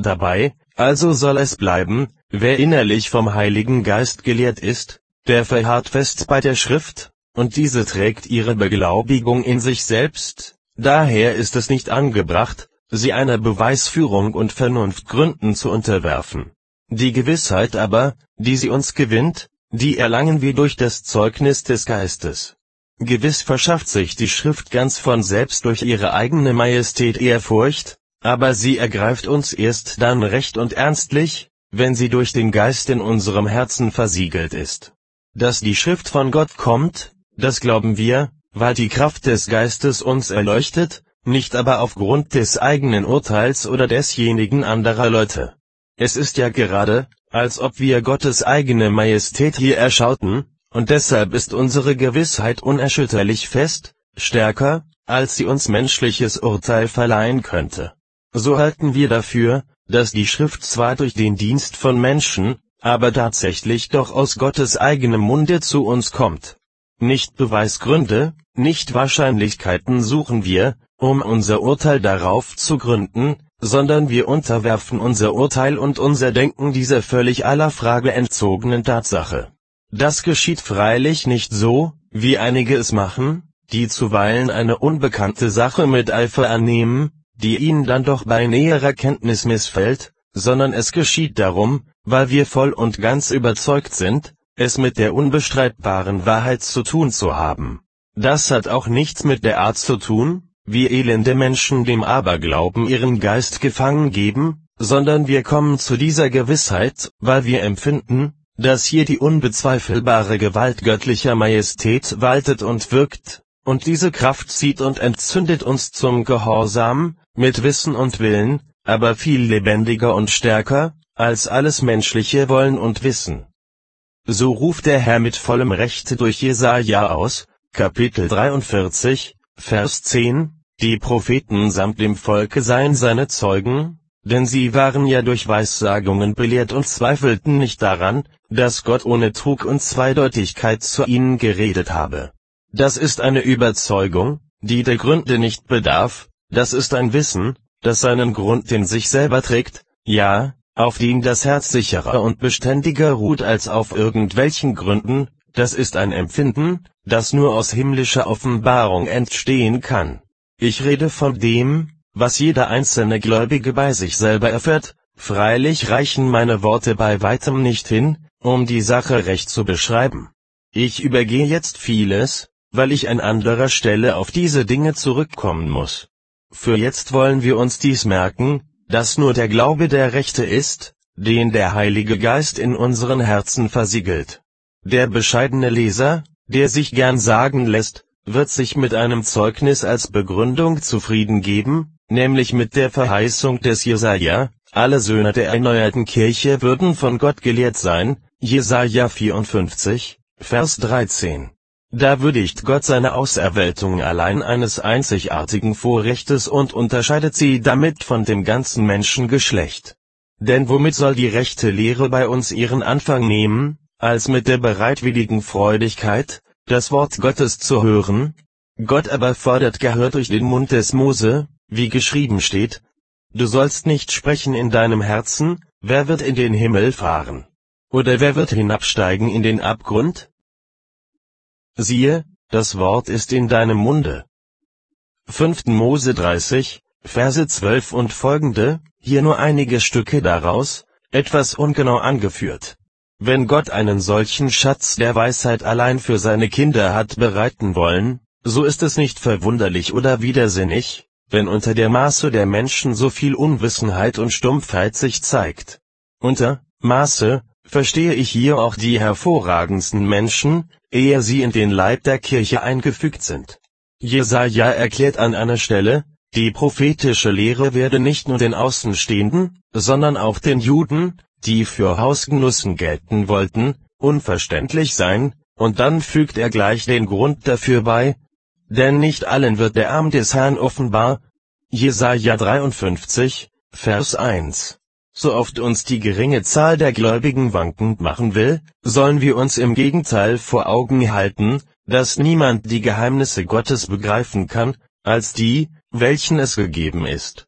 Dabei also soll es bleiben, wer innerlich vom Heiligen Geist gelehrt ist, der verharrt fest bei der Schrift, und diese trägt ihre Beglaubigung in sich selbst, daher ist es nicht angebracht, sie einer Beweisführung und Vernunftgründen zu unterwerfen. Die Gewissheit aber, die sie uns gewinnt, die erlangen wir durch das Zeugnis des Geistes. Gewiss verschafft sich die Schrift ganz von selbst durch ihre eigene Majestät Ehrfurcht, aber sie ergreift uns erst dann recht und ernstlich, wenn sie durch den Geist in unserem Herzen versiegelt ist. Dass die Schrift von Gott kommt, das glauben wir, weil die Kraft des Geistes uns erleuchtet, nicht aber aufgrund des eigenen Urteils oder desjenigen anderer Leute. Es ist ja gerade, als ob wir Gottes eigene Majestät hier erschauten, und deshalb ist unsere Gewissheit unerschütterlich fest, stärker, als sie uns menschliches Urteil verleihen könnte. So halten wir dafür, dass die Schrift zwar durch den Dienst von Menschen, aber tatsächlich doch aus Gottes eigenem Munde zu uns kommt. Nicht Beweisgründe, nicht Wahrscheinlichkeiten suchen wir, um unser Urteil darauf zu gründen, sondern wir unterwerfen unser Urteil und unser Denken dieser völlig aller Frage entzogenen Tatsache. Das geschieht freilich nicht so, wie einige es machen, die zuweilen eine unbekannte Sache mit Eifer annehmen, die ihnen dann doch bei näherer Kenntnis missfällt, sondern es geschieht darum, weil wir voll und ganz überzeugt sind, es mit der unbestreitbaren Wahrheit zu tun zu haben. Das hat auch nichts mit der Art zu tun, wie elende Menschen dem Aberglauben ihren Geist gefangen geben, sondern wir kommen zu dieser Gewissheit, weil wir empfinden, dass hier die unbezweifelbare Gewalt göttlicher Majestät waltet und wirkt, und diese Kraft zieht und entzündet uns zum Gehorsam, mit Wissen und Willen, aber viel lebendiger und stärker, als alles menschliche Wollen und Wissen. So ruft der Herr mit vollem Recht durch Jesaja aus, Kapitel 43, Vers 10, die Propheten samt dem Volke seien seine Zeugen, denn sie waren ja durch Weissagungen belehrt und zweifelten nicht daran, dass Gott ohne Trug und Zweideutigkeit zu ihnen geredet habe. Das ist eine Überzeugung, die der Gründe nicht bedarf, das ist ein Wissen, das seinen Grund in sich selber trägt, ja, auf dem das Herz sicherer und beständiger ruht als auf irgendwelchen Gründen, das ist ein Empfinden, das nur aus himmlischer Offenbarung entstehen kann. Ich rede von dem, was jeder einzelne Gläubige bei sich selber erfährt, freilich reichen meine Worte bei weitem nicht hin, um die Sache recht zu beschreiben. Ich übergehe jetzt vieles, weil ich an anderer Stelle auf diese Dinge zurückkommen muss. Für jetzt wollen wir uns dies merken, dass nur der Glaube der Rechte ist, den der Heilige Geist in unseren Herzen versiegelt. Der bescheidene Leser, der sich gern sagen lässt, wird sich mit einem Zeugnis als Begründung zufrieden geben, nämlich mit der Verheißung des Jesaja, alle Söhne der erneuerten Kirche würden von Gott gelehrt sein, Jesaja 54, Vers 13. Da würdigt Gott seine Auserwählung allein eines einzigartigen Vorrechtes und unterscheidet sie damit von dem ganzen Menschengeschlecht. Denn womit soll die rechte Lehre bei uns ihren Anfang nehmen, als mit der bereitwilligen Freudigkeit, das Wort Gottes zu hören? Gott aber fordert Gehör durch den Mund des Mose, wie geschrieben steht, Du sollst nicht sprechen in deinem Herzen, wer wird in den Himmel fahren? Oder wer wird hinabsteigen in den Abgrund? Siehe, das Wort ist in deinem Munde. 5. Mose 30, Verse 12 und folgende, hier nur einige Stücke daraus, etwas ungenau angeführt. Wenn Gott einen solchen Schatz der Weisheit allein für seine Kinder hat bereiten wollen, so ist es nicht verwunderlich oder widersinnig, wenn unter der Maße der Menschen so viel Unwissenheit und Stumpfheit sich zeigt. Unter Maße verstehe ich hier auch die hervorragendsten Menschen, ehe sie in den Leib der Kirche eingefügt sind. Jesaja erklärt an einer Stelle, die prophetische Lehre werde nicht nur den Außenstehenden, sondern auch den Juden, die für Hausgenussen gelten wollten, unverständlich sein, und dann fügt er gleich den Grund dafür bei, denn nicht allen wird der Arm des Herrn offenbar. Jesaja 53, Vers 1 so oft uns die geringe Zahl der Gläubigen wankend machen will, sollen wir uns im Gegenteil vor Augen halten, dass niemand die Geheimnisse Gottes begreifen kann, als die, welchen es gegeben ist.